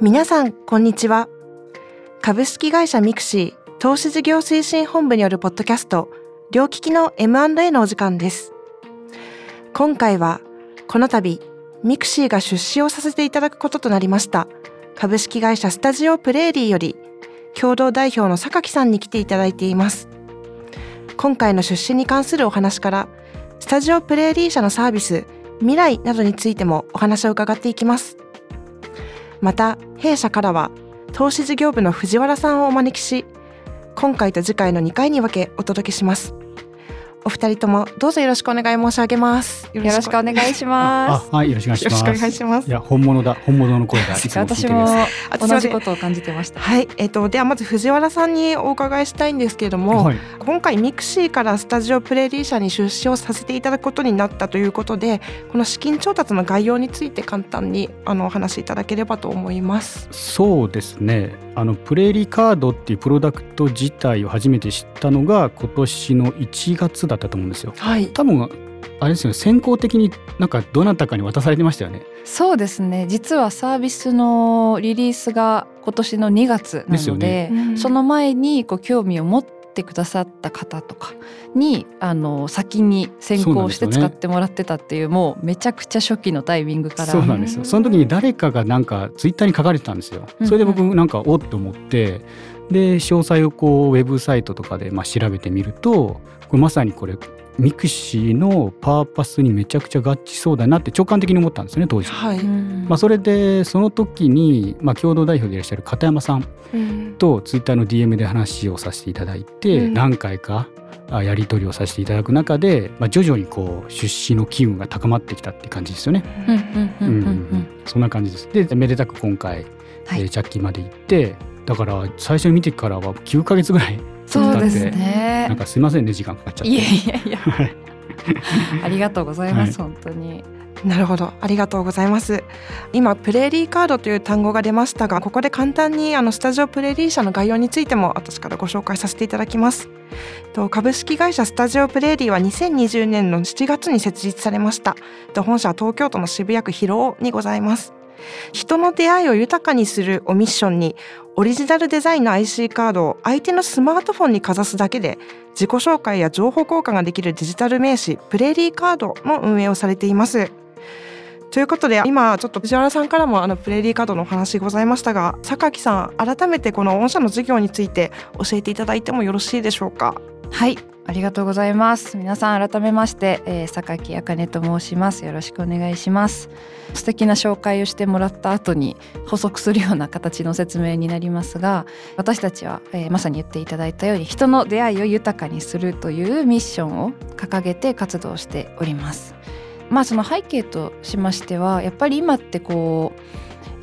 皆さんこんにちは。株式会社 MIXI 投資事業推進本部によるポッドキャスト両利きの M&A のお時間です。今回はこの度 MIXI が出資をさせていただくこととなりました株式会社スタジオプレーリーより共同代表の榊さんに来ていただいています。今回の出資に関するお話からスタジオプレーリー社のサービス未来などについてもお話を伺っていきます。また弊社からは投資事業部の藤原さんをお招きし今回と次回の2回に分けお届けします。お二人ともどうぞよろしくお願い申し上げます。よろしくお願いします。はい、よろしくお願いします。よろしくお願いします。いや、本物だ、本物の声がいつも聞い私もあ同じことを感じてました。はい、えっ、とではまず藤原さんにお伺いしたいんですけれども、はい、今回 MIXI からスタジオプレーリー社に出資をさせていただくことになったということでこの資金調達の概要について簡単にあのお話しいただければと思います。そうですね。あのプレーリーカードっていうプロダクト自体を初めて知ったのが今年の1月だったと思うんですよ。はい、多分あれですよね。先行的になんかどなたかに渡されてましたよね。そうですね実はサービスのリリースが今年の2月なですよのでねうんその前にこう興味を持ってくださった方とかにあの先に先行して使ってもらってたっていうもうめちゃくちゃ初期のタイミングからそうなんですよ。その時に誰かがなんかツイッターに書かれてたんですよ。それで僕うんなんかおっと思って。で詳細をこうウェブサイトとかでまあ調べてみるとこれまさにこれ MIXI のパーパスにめちゃくちゃ合致しそうだなって直感的に思ったんですよね当時。はい、うん。まあ、それでその時に、まあ、共同代表でいらっしゃる片山さんうん。とツイッターの DM で話をさせていただいて、うん。何回かあやり取りをさせていただく中で、まあ、徐々にこう出資の機運が高まってきたって感じですよね。うんうんうんうん。うん。そんな感じです。でめでたく今回、はい。えージャッキーまで行ってだから最初に見てからは9ヶ月ぐらいそうですだってねなんかすいませんね時間かかっちゃって。いやいやいや。は いありがとうございます、本当に。なるほど。ありがとうございます。今プレーリーカードという単語が出ましたがここで簡単にあのスタジオプレリー社の概要についても私からご紹介させていただきます。と株式会社スタジオプレーリーは2020年の7月に設立されました。と本社は東京都の渋谷区広尾にございます人の出会いを豊かにするをミッションにオリジナルデザインの IC カードを相手のスマートフォンにかざすだけで自己紹介や情報交換ができるデジタル名刺プレーリーカードの運営をされています。ということで今ちょっと藤原さんからもあのプレーリーカードのお話ございましたが榊さん改めてこの御社の事業について教えていただいてもよろしいでしょうか？はいありがとうございます。皆さん改めまして、えー、榊茜と申します。よろしくお願いします。素敵な紹介をしてもらった後に補足するような形の説明になりますが私たちは、えーまさに言っていただいたように人の出会いを豊かにするというミッションを掲げて活動しておりますまあその背景としましてはやっぱり今ってこう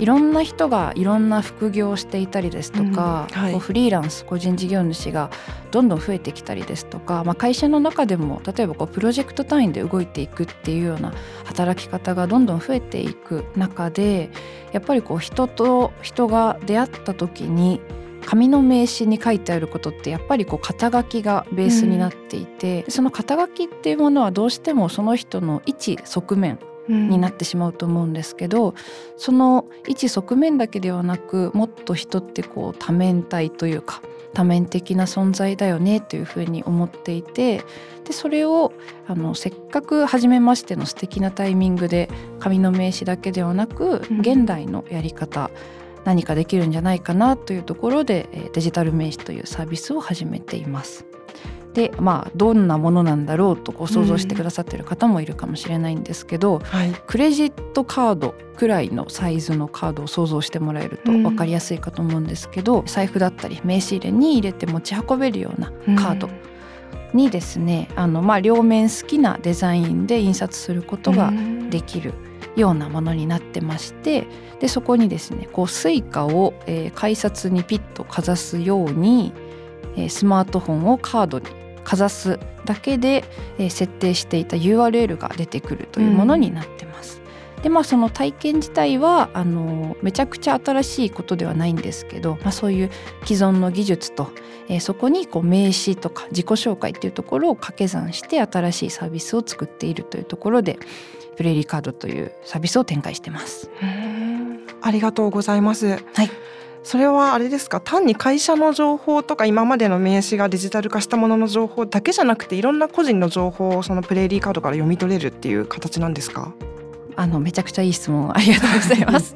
いろんな人がいろんな副業をしていたりですとか、うんはい。こうフリーランス個人事業主がどんどん増えてきたりですとか、まあ、会社の中でも例えばこうプロジェクト単位で動いていくっていうような働き方がどんどん増えていく中でやっぱりこう人と人が出会った時に紙の名刺に書いてあることってやっぱりこう肩書きがベースになっていて、その肩書きっていうものはどうしてもその人の一側面になってしまうと思うんですけど、その一側面だけではなくもっと人ってこう多面体というか多面的な存在だよねというふうに思っていてでそれをあのせっかく初めましての素敵なタイミングで紙の名刺だけではなく、うん現代のやり方何かできるんじゃないかなというところでえーデジタル名刺というサービスを始めています。でまあどんなものなんだろうとこう想像してくださってる方もいるかもしれないんですけど、はい。クレジットカードくらいのサイズのカードを想像してもらえると分かりやすいかと思うんですけど、財布だったり名刺入れに入れて持ち運べるようなカードにですね、あのまあ両面好きなデザインで印刷することができるようなものになってましてでそこにですねこう Suica を、えー改札にピッとかざすように、えースマートフォンをカードにかざすだけで、えー設定していた URL が出てくるというものになってます。でまあその体験自体はあのめちゃくちゃ新しいことではないんですけど、まあ、そういう既存の技術と、えーそこにこう名刺とか自己紹介っていうところを掛け算して新しいサービスを作っているというところでプレーリーカードというサービスを展開してます。ありがとうございます。はいそれはあれですか？単に会社の情報とか今までの名刺がデジタル化したものの情報だけじゃなくていろんな個人の情報をそのプレーリーカードから読み取れるっていう形なんですか？あのめちゃくちゃいい質問ありがとうございます。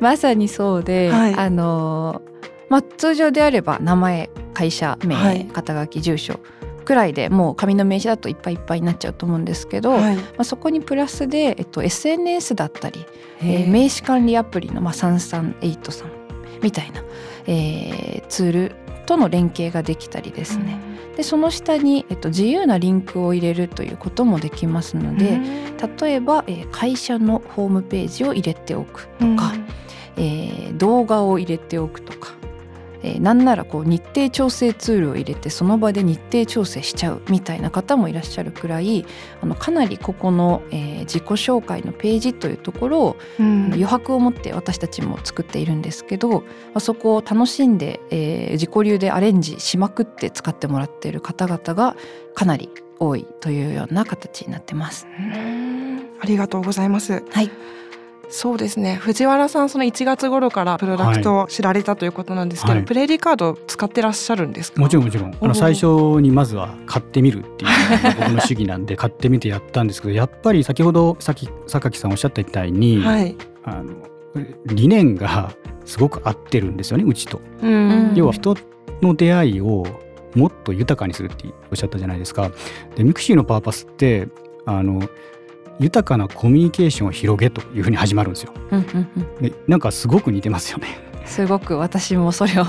まさにそうで、はい。あのまあ通常であれば名前会社名、はい肩書き住所くらいでもう紙の名刺だといっぱいいっぱいになっちゃうと思うんですけど、はい。まあ、そこにプラスで、えっと、SNS だったり、えー名刺管理アプリの、まあ、338さんみたいな、えーツールとの連携ができたりですね、でその下に、えっと、自由なリンクを入れるということもできますので、例えば、えー会社のホームページを入れておくとか、えー動画を入れておくとか、えーなんならこう日程調整ツールを入れてその場で日程調整しちゃうみたいな方もいらっしゃるくらいあのかなりここの、えー自己紹介のページというところをうん余白を持って私たちも作っているんですけど、まあそこを楽しんで、えー自己流でアレンジしまくって使ってもらっている方々がかなり多いというような形になってます。うんありがとうございます。はい、そうですね。藤原さんその1月頃からプロダクトを知られたということなんですけど、はい。プレーリーカードを使ってらっしゃるんですか？もちろんもちろん。あの最初にまずは買ってみるっていうのが僕の主義なんで 買ってみてやったんですけどやっぱり先ほどさっき榊さんおっしゃったみたいに、はい、あの理念がすごく合ってるんですよねうちと。うん。要は人の出会いをもっと豊かにするっておっしゃったじゃないですか。で MIXI のパーパスってあの豊かなコミュニケーションを広げというふうに始まるんですよ。うんうんうんでなんかすごく似てますよね。すごく私もそれを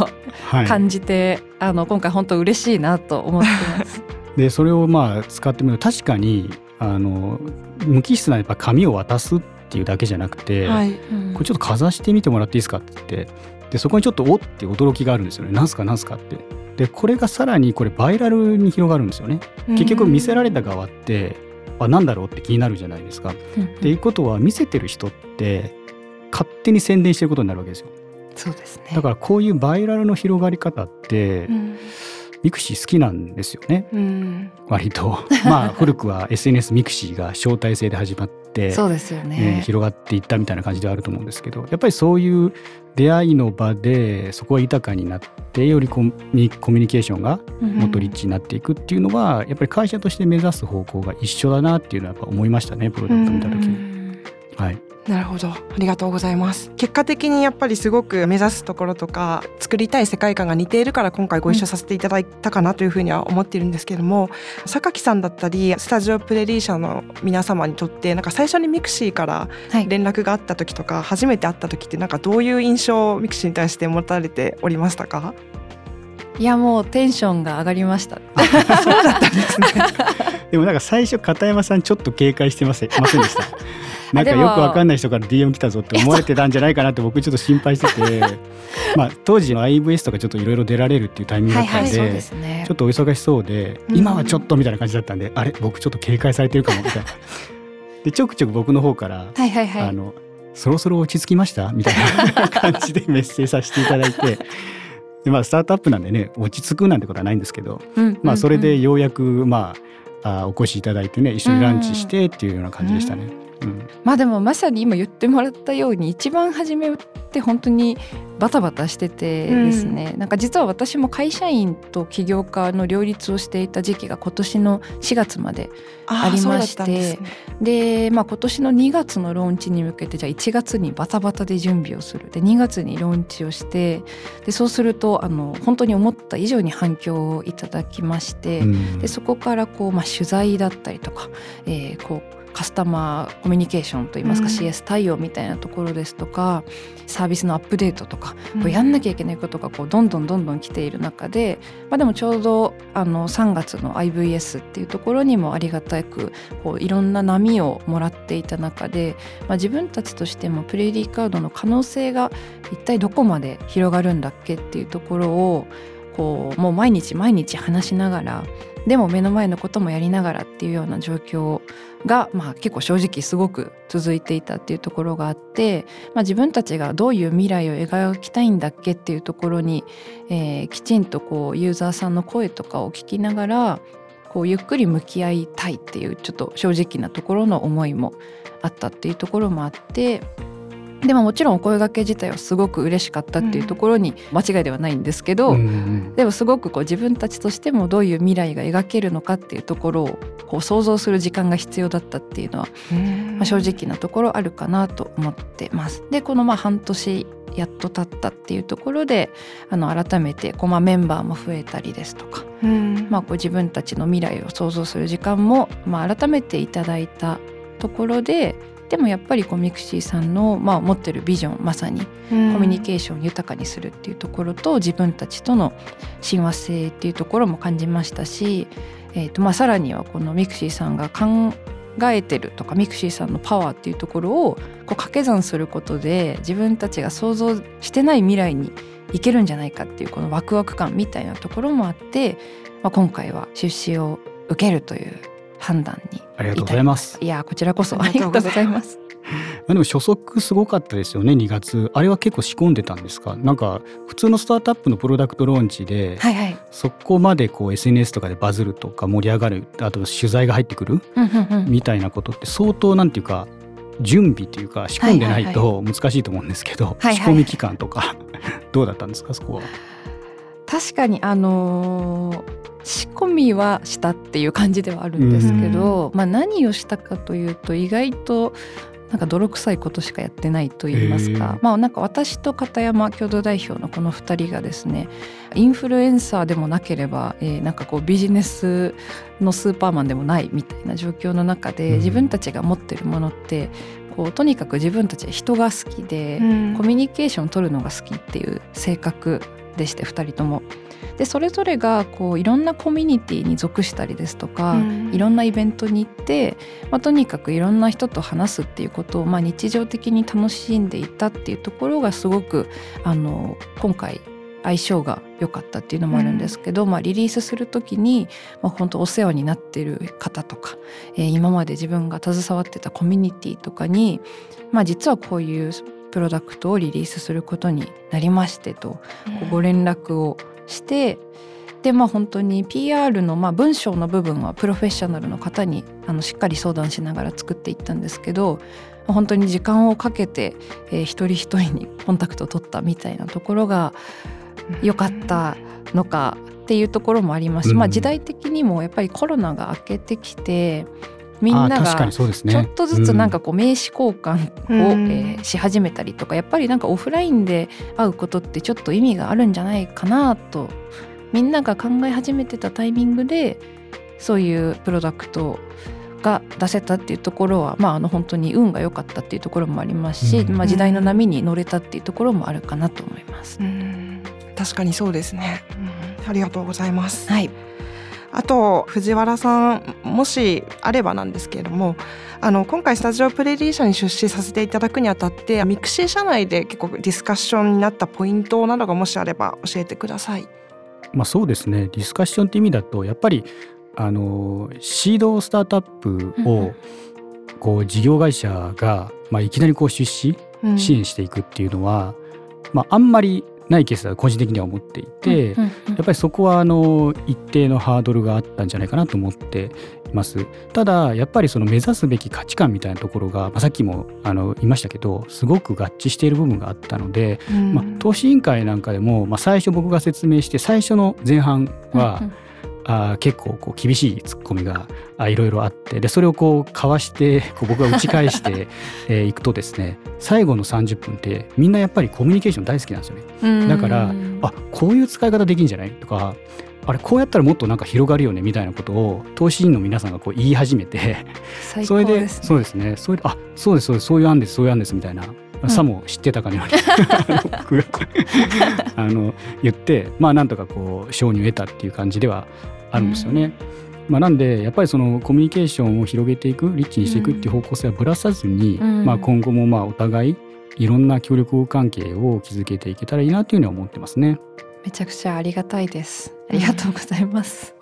はい、感じて、あの今回本当嬉しいなと思ってます。でそれをまあ使ってみると確かにあの無機質なやっぱ紙を渡すっていうだけじゃなくて、はい、うんこれちょっとかざしてみてもらっていいですかって言ってでそこにちょっとおって驚きがあるんですよね。なんすかなんすかって。でこれがさらにこれバイラルに広がるんですよね。結局見せられた側ってあなんだろうって気になるじゃないですか。うんっていうことは見せてる人って勝手に宣伝してることになるわけですよ。そうですね。だからこういうバイラルの広がり方ってうん MIXI 好きなんですよねうん割と。まあ古くは SNS ミクシーが招待制で始まって、そうですよえーね。広がっていったみたいな感じではあると思うんですけどやっぱりそういう出会いの場でそこが豊かになってよりコミコミュニケーションがもっとリッチになっていくっていうのはやっぱり会社として目指す方向が一緒だなっていうのはやっぱ思いましたねプロダクト見た時うに。うんはい、なるほど。ありがとうございます。結果的にやっぱりすごく目指すところとか作りたい世界観が似ているから今回ご一緒させていただいたかなというふうには思っているんですけれども榊さんだったりスタジオプレーリー社の皆様にとってなんか最初に MIXI からはい。連絡があった時とか初めて会った時ってなんかどういう印象を MIXI に対して持たれておりましたか？いやもうテンションが上がりました。そうだったんですね。でもなんか最初片山さんちょっと警戒してませんませんでした なんかよくわかんない人から DM 来たぞって思われてたんじゃないかなって僕ちょっと心配してて。まあ当時の IVS とかちょっといろいろ出られるっていうタイミングだったんで,、ちょ。っとお忙しそうで、うん。今はちょっとみたいな感じだったんであれ？僕ちょっと警戒されてるかもみたいな。でちょくちょく僕の方から、はいはいはい。あのそろそろ落ち着きました？みたいな感じでメッセージさせていただいて。でまあスタートアップなんでね落ち着くなんてことはないんですけどうんまあそれでうんようやくまああお越しいただいてね一緒にランチしてっていうような感じでしたね。うんまあでもまさに今言ってもらったように一番初めって本当にバタバタしててですね、なんか実は私も会社員と起業家の両立をしていた時期が今年の4月までありましてですね。で、まあ、今年の2月のローンチに向けてじゃあ1月にバタバタで準備をする。で2月にローンチをしてでそうするとあの本当に思った以上に反響をいただきまして、うん。でそこからこう、まあ、取材だったりとか、えーこうカスタマーコミュニケーションといいますか、うん。CS 対応みたいなところですとかサービスのアップデートとか、うん。こうやんなきゃいけないことがこうどんどんどんどん来ている中で、まあ、でもちょうどあの3月の IVS っていうところにもありがたくこういろんな波をもらっていた中で、まあ、自分たちとしてもプレイリーカードの可能性が一体どこまで広がるんだっけっていうところをこうもう毎日毎日話しながらでも目の前のこともやりながらっていうような状況が、まあ、結構正直すごく続いていたっていうところがあって、まあ、自分たちがどういう未来を描きたいんだっけっていうところに、えーきちんとこうユーザーさんの声とかを聞きながらこうゆっくり向き合いたいっていうちょっと正直なところの思いもあったっていうところもあってでももちろんお声がけ自体はすごく嬉しかったっていうところに間違いではないんですけど、うんうんでもすごくこう自分たちとしてもどういう未来が描けるのかっていうところをこう想像する時間が必要だったっていうのは、まあ、正直なところあるかなと思ってます。でこのまあ半年やっと経ったっていうところであの改めてこうまあメンバーも増えたりですとか、うん。まあ、こう自分たちの未来を想像する時間もまあ改めていただいたところででもやっぱりこう MIXI さんのまあ持ってるビジョンまさにコミュニケーションを豊かにするっていうところと自分たちとの親和性っていうところも感じましたし、えーとまあ、さらにはこの MIXI さんが考えてるとか MIXI さんのパワーっていうところをこう掛け算することで自分たちが想像してない未来に行けるんじゃないかっていうこのワクワク感みたいなところもあって、まあ、今回は出資を受けるという判断にありがとうございます。いやこちらこそあありがとうございます。でも初速すごかったですよね2月あれは結構仕込んでたんですか？なんか普通のスタートアップのプロダクトローンチで、はいはい。そこまでこう SNS とかでバズるとか盛り上がるあと取材が入ってくる？うんうんうんみたいなことって相当なんていうか準備というか仕込んでないはいと難しいと思うんですけど、はいはい仕込み期間とか どうだったんですかそこは？確かにあのー仕込みはしたっていう感じではあるんですけど、まあ、何をしたかというと意外となんか泥臭いことしかやってないと言いますか。まあ、なんか私と片山共同代表のこの2人がですねインフルエンサーでもなければ、えーなんかこうビジネスのスーパーマンでもないみたいな状況の中で、うん。自分たちが持ってるものってこうとにかく自分たちは人が好きで、うん。コミュニケーションを取るのが好きっていう性格でして2人とも。でそれぞれがこういろんなコミュニティに属したりですとか、うん。いろんなイベントに行って、まあ、とにかくいろんな人と話すっていうことを、まあ、日常的に楽しんでいたっていうところがすごくあの今回相性が良かったっていうのもあるんですけど、まあ、リリースする時に、まあ、本当お世話になってる方とか、えー今まで自分が携わってたコミュニティとかに、まあ、実はこういうプロダクトをリリースすることになりましてとこうご連絡をしてでまあ本当に PR のまあ文章の部分はプロフェッショナルの方にあのしっかり相談しながら作っていったんですけど本当に時間をかけて、えー一人一人にコンタクトを取ったみたいなところが良かったのかっていうところもありますし、うん。まあ、時代的にもやっぱりコロナが明けてきてみんながにそうですね。ちょっとずつなんかこう名刺交換を、うん。えーし始めたりとかやっぱりなんかオフラインで会うことってちょっと意味があるんじゃないかなとみんなが考え始めてたタイミングでそういうプロダクトが出せたっていうところは、まあ、あの本当に運が良かったっていうところもありますし、うん。まあ、時代の波に乗れたっていうところもあるかなと思います。うん。確かにそうですね、うん。ありがとうございます。はい、あと藤原さんもしあればなんですけれどもあの今回スタジオプレーリー社に出資させていただくにあたって MIXI 社内で結構ディスカッションになったポイントなどがもしあれば教えてください。まあ、そうですね。ディスカッションって意味だとやっぱりあのシードスタートアップをん。こう事業会社が、まあ、いきなりこう出資うん。支援していくっていうのは、まあ、あんまりないケースだと個人的には思っていて、やっぱりそこはあの一定のハードルがあったんじゃないかなと思っています。ただやっぱりその目指すべき価値観みたいなところが、まあ、さっきもあの言いましたけどすごく合致している部分があったので、うん。まあ、投資委員会なんかでも、まあ、最初僕が説明して最初の前半は、うんうんあー結構こう厳しいツッコミがあいろいろあってでそれをこうかわして こう僕が打ち返して えーいくとですね最後の30分ってみんなやっぱりコミュニケーション大好きなんですよね。だからうんあこういう使い方できんじゃない？とかあれこうやったらもっとなんか広がるよね？みたいなことを投資委員の皆さんがこう言い始めて最それで高ですね。そうですね。それであそうですそうですそういう案ですそういう案ですみたいな、んさも知ってたかのように。僕 があの言ってまあなんとかこう承認を得たっていう感じではあるんですよね。まあ、なんでやっぱりそのコミュニケーションを広げていくリッチにしていくっていう方向性はぶらさずに、うん。まあ、今後もまあお互いいろんな協力関係を築けていけたらいいなというのは思ってますね。めちゃくちゃありがたいです。ありがとうございます、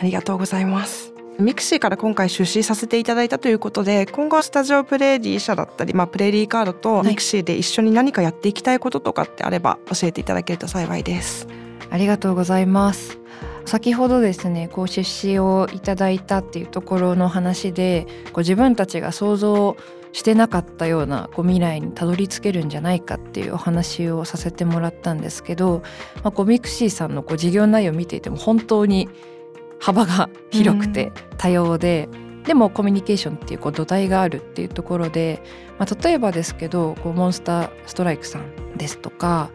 ありがとうございます。 MIXI から今回出資させていただいたということで今後スタジオプレーリー社だったり、まあ、プレーリーカードとはい MIXI で一緒に何かやっていきたいこととかってあれば教えていただけると幸いです。ありがとうございます先ほどですねこう出資をいただいたっていうところの話でこう自分たちが想像してなかったようなこう未来にたどり着けるんじゃないかっていうお話をさせてもらったんですけど、まあ、こう MIXI さんのこう事業内容を見ていても本当に幅が広くて多様で、うん、でもコミュニケーションっていうこう土台があるっていうところで、まあ、例えばですけどこうモンスターストライクさんですとか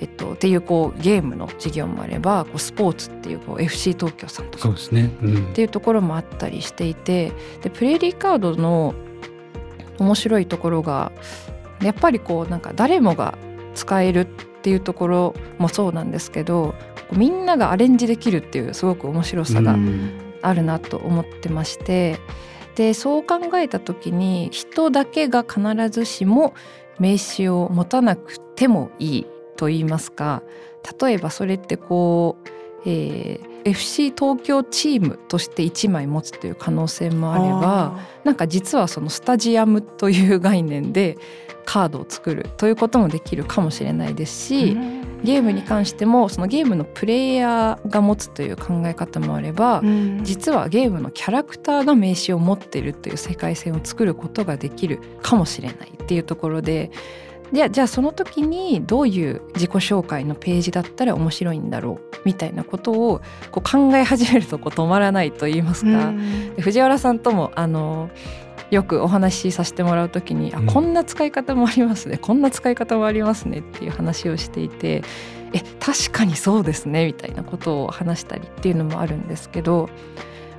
えっと、っていうこうゲームの事業もあればこうスポーツっていうこう FC 東京さんとかそうですね、うん、っていうところもあったりしていてでプレーリーカードの面白いところがやっぱりこうなんか誰もが使えるっていうところもそうなんですけどみんながアレンジできるっていうすごく面白さがあるなと思ってまして、でそう考えた時に人だけが必ずしも名刺を持たなくてもいいと言いますか。例えばそれってこう、えー、FC 東京チームとして1枚持つという可能性もあればなんか実はそのスタジアムという概念でカー。ドを作るということもできるかもしれないですしゲームに関してもそのゲームのプレイヤーが持つという考え方もあれば実はゲームのキャラクターが名刺を持ってるという世界線を作ることができるかもしれないっていうところでじゃあその時にどういう自己紹介のページだったら面白いんだろうみたいなことをこう考え始めるとこう止まらないと言いますか、藤原さんともあのよくお話しさせてもらう時に、あこんな使い方もありますねこんな使い方もありますねっていう話をしていてえ確かにそうですねみたいなことを話したりっていうのもあるんですけど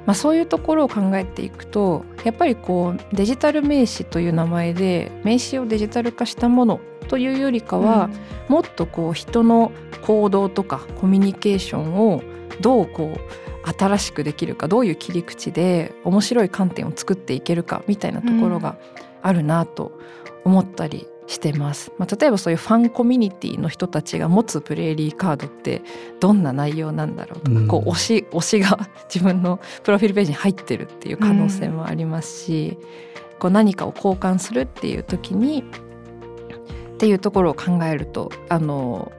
まあ、そういうところを考えていくとやっぱりこうデジタル名刺という名前で名刺をデジタル化したものというよりかは、うん、もっとこう人の行動とかコミュニケーションをどうこう新しくできるかどういう切り口で面白い観点を作っていけるかみたいなところがあるなと思ったりしてます、まあ、例えばそういうファンコミュニティの人たちが持つプレーリーカードってどんな内容なんだろうとか、うん、こう推し 推しが自分のプロフィールページに入ってるっていう可能性もありますし、うん、こう何かを交換するっていう時にっていうところを考えるとあの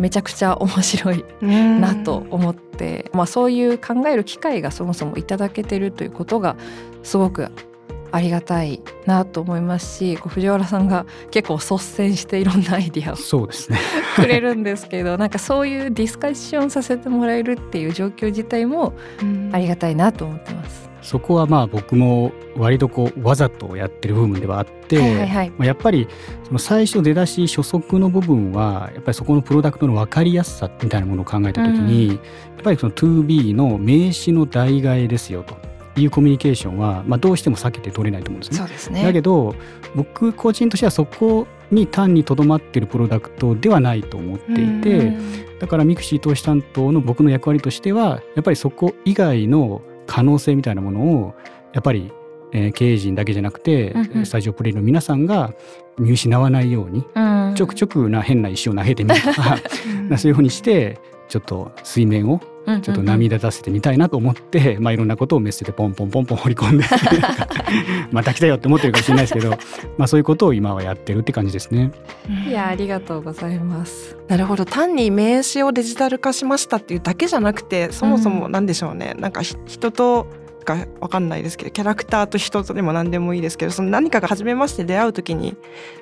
めちゃくちゃ面白いなと思って、まあ、そういう考える機会がそもそもいただけてるということがすごくありがたいなと思いますし藤原さんが結構率先していろんなアイディアをそうですね。くれるんですけどなんかそういうディスカッションさせてもらえるっていう状況自体もありがたいなと思ってます。そこはまあ僕も割とこうわざとやってる部分ではあって、はいはいはい、やっぱりその最初出だし初速の部分はやっぱりそこのプロダクトの分かりやすさみたいなものを考えた時に、うん、やっぱりその 2B の名詞の代替えですよと。いうコミュニケーションは、まあ、どうしても避けて取れないと思うんですね。すねだけど僕個人としてはそこに単にとどまっているプロダクトではないと思っていてだから MIXI 投資担当の僕の役割としてはやっぱりそこ以外の可能性みたいなものをやっぱりえー、経営陣だけじゃなくて、うんうん、スタジオプレーリーの皆さんが見失わないように、うん、ちょくちょくな変な石を投げてみるとか そういうふうにしてちょっと水面をちょっと波立たせてみたいなと思って、まあいろんなことをメッセでポンポンポンポン放り込んで また来たよって思ってるかもしれないですけどまあそういうことを今はやってるって感じですね。いやありがとうございます。なるほど。単に名刺をデジタル化しましたっていうだけじゃなくてそもそも何でしょうね、うん、なんか人とか分かんないですけどキャラクターと人とでも何でもいいですけどその何かが初めまして出会う時に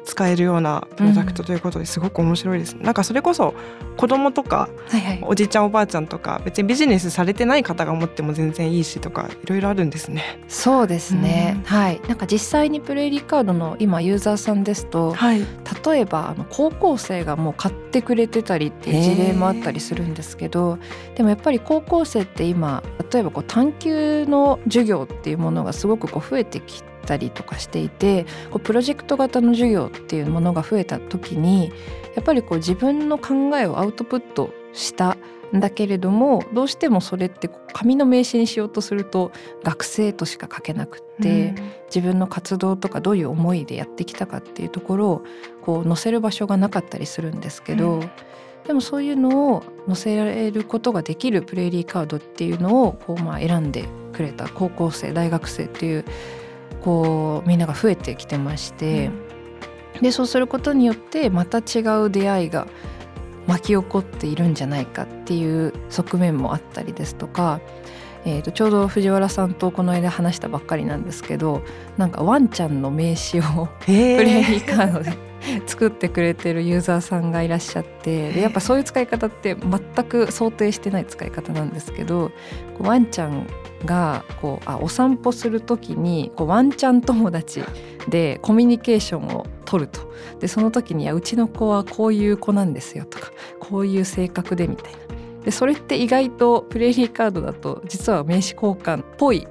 使えるようなプロダクトということですごく面白いです、うん、なんかそれこそ子供とか、はいはい、おじいちゃんおばあちゃんとか別にビジネスされてない方が持っても全然いいしとかいろいろあるんですね。そうですね、うん、はい。なんか実際にプレイリーカードの今ユーザーさんですと、はい、例えばあの高校生がもう買ってくれてたりっていう事例もあったりするんですけどでもやっぱり高校生って今例えばこう探究の授業っていうものがすごくこう増えてきたりとかしていてこうプロジェクト型の授業っていうものが増えた時にやっぱりこう自分の考えをアウトプットしたんだけれどもどうしてもそれって紙の名刺にしようとすると学生としか書けなくって、うん、自分の活動とかどういう思いでやってきたかっていうところをこう載せる場所がなかったりするんですけど、うん、でもそういうのを載せられることができるプレーリーカードっていうのをこうまあ選んでくれた高校生大学生っていうこうみんなが増えてきてまして、うん、でそうすることによってまた違う出会いが巻き起こっているんじゃないかっていう側面もあったりですとかえー、とちょうど藤原さんとこの間話したばっかりなんですけどなんかワンちゃんの名刺を プレイリーカードで作ってくれてるユーザーさんがいらっしゃってでやっぱそういう使い方って全く想定してない使い方なんですけどワンちゃんがこうあお散歩する時にこうワンちゃん友達でコミュニケーションを取るとでその時に「うちの子はこういう子なんですよ」とか「こういう性格で」みたいな。でそれって意外とプレーリーカードだと実は名刺交換っぽい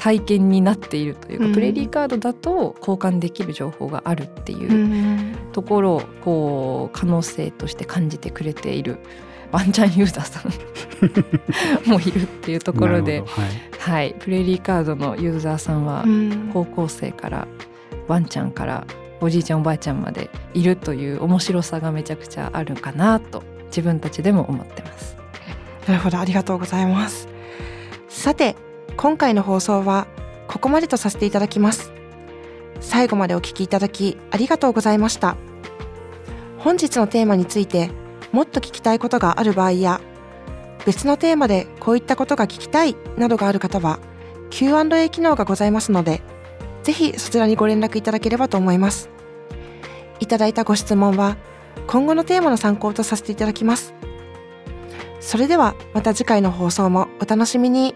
体験になっているというか、うん、プレリーカードだと交換できる情報があるっていうところをこう可能性として感じてくれている ワンちゃんユーザーさん もいるっていうところで、はい、はい、プレリーカードのユーザーさんは高校生からワンちゃんからおじいちゃんおばあちゃんまでいるという面白さがめちゃくちゃあるかなと自分たちでも思ってます。なるほど。ありがとうございます。さて今回の放送はここまでとさせていただきます。最後までお聞きいただきありがとうございました。本日のテーマについてもっと聞きたいことがある場合や別のテーマでこういったことが聞きたいなどがある方は Q&A 機能がございますのでぜひそちらにご連絡いただければと思います。いただいたご質問は今後のテーマの参考とさせていただきます。それではまた次回の放送もお楽しみに。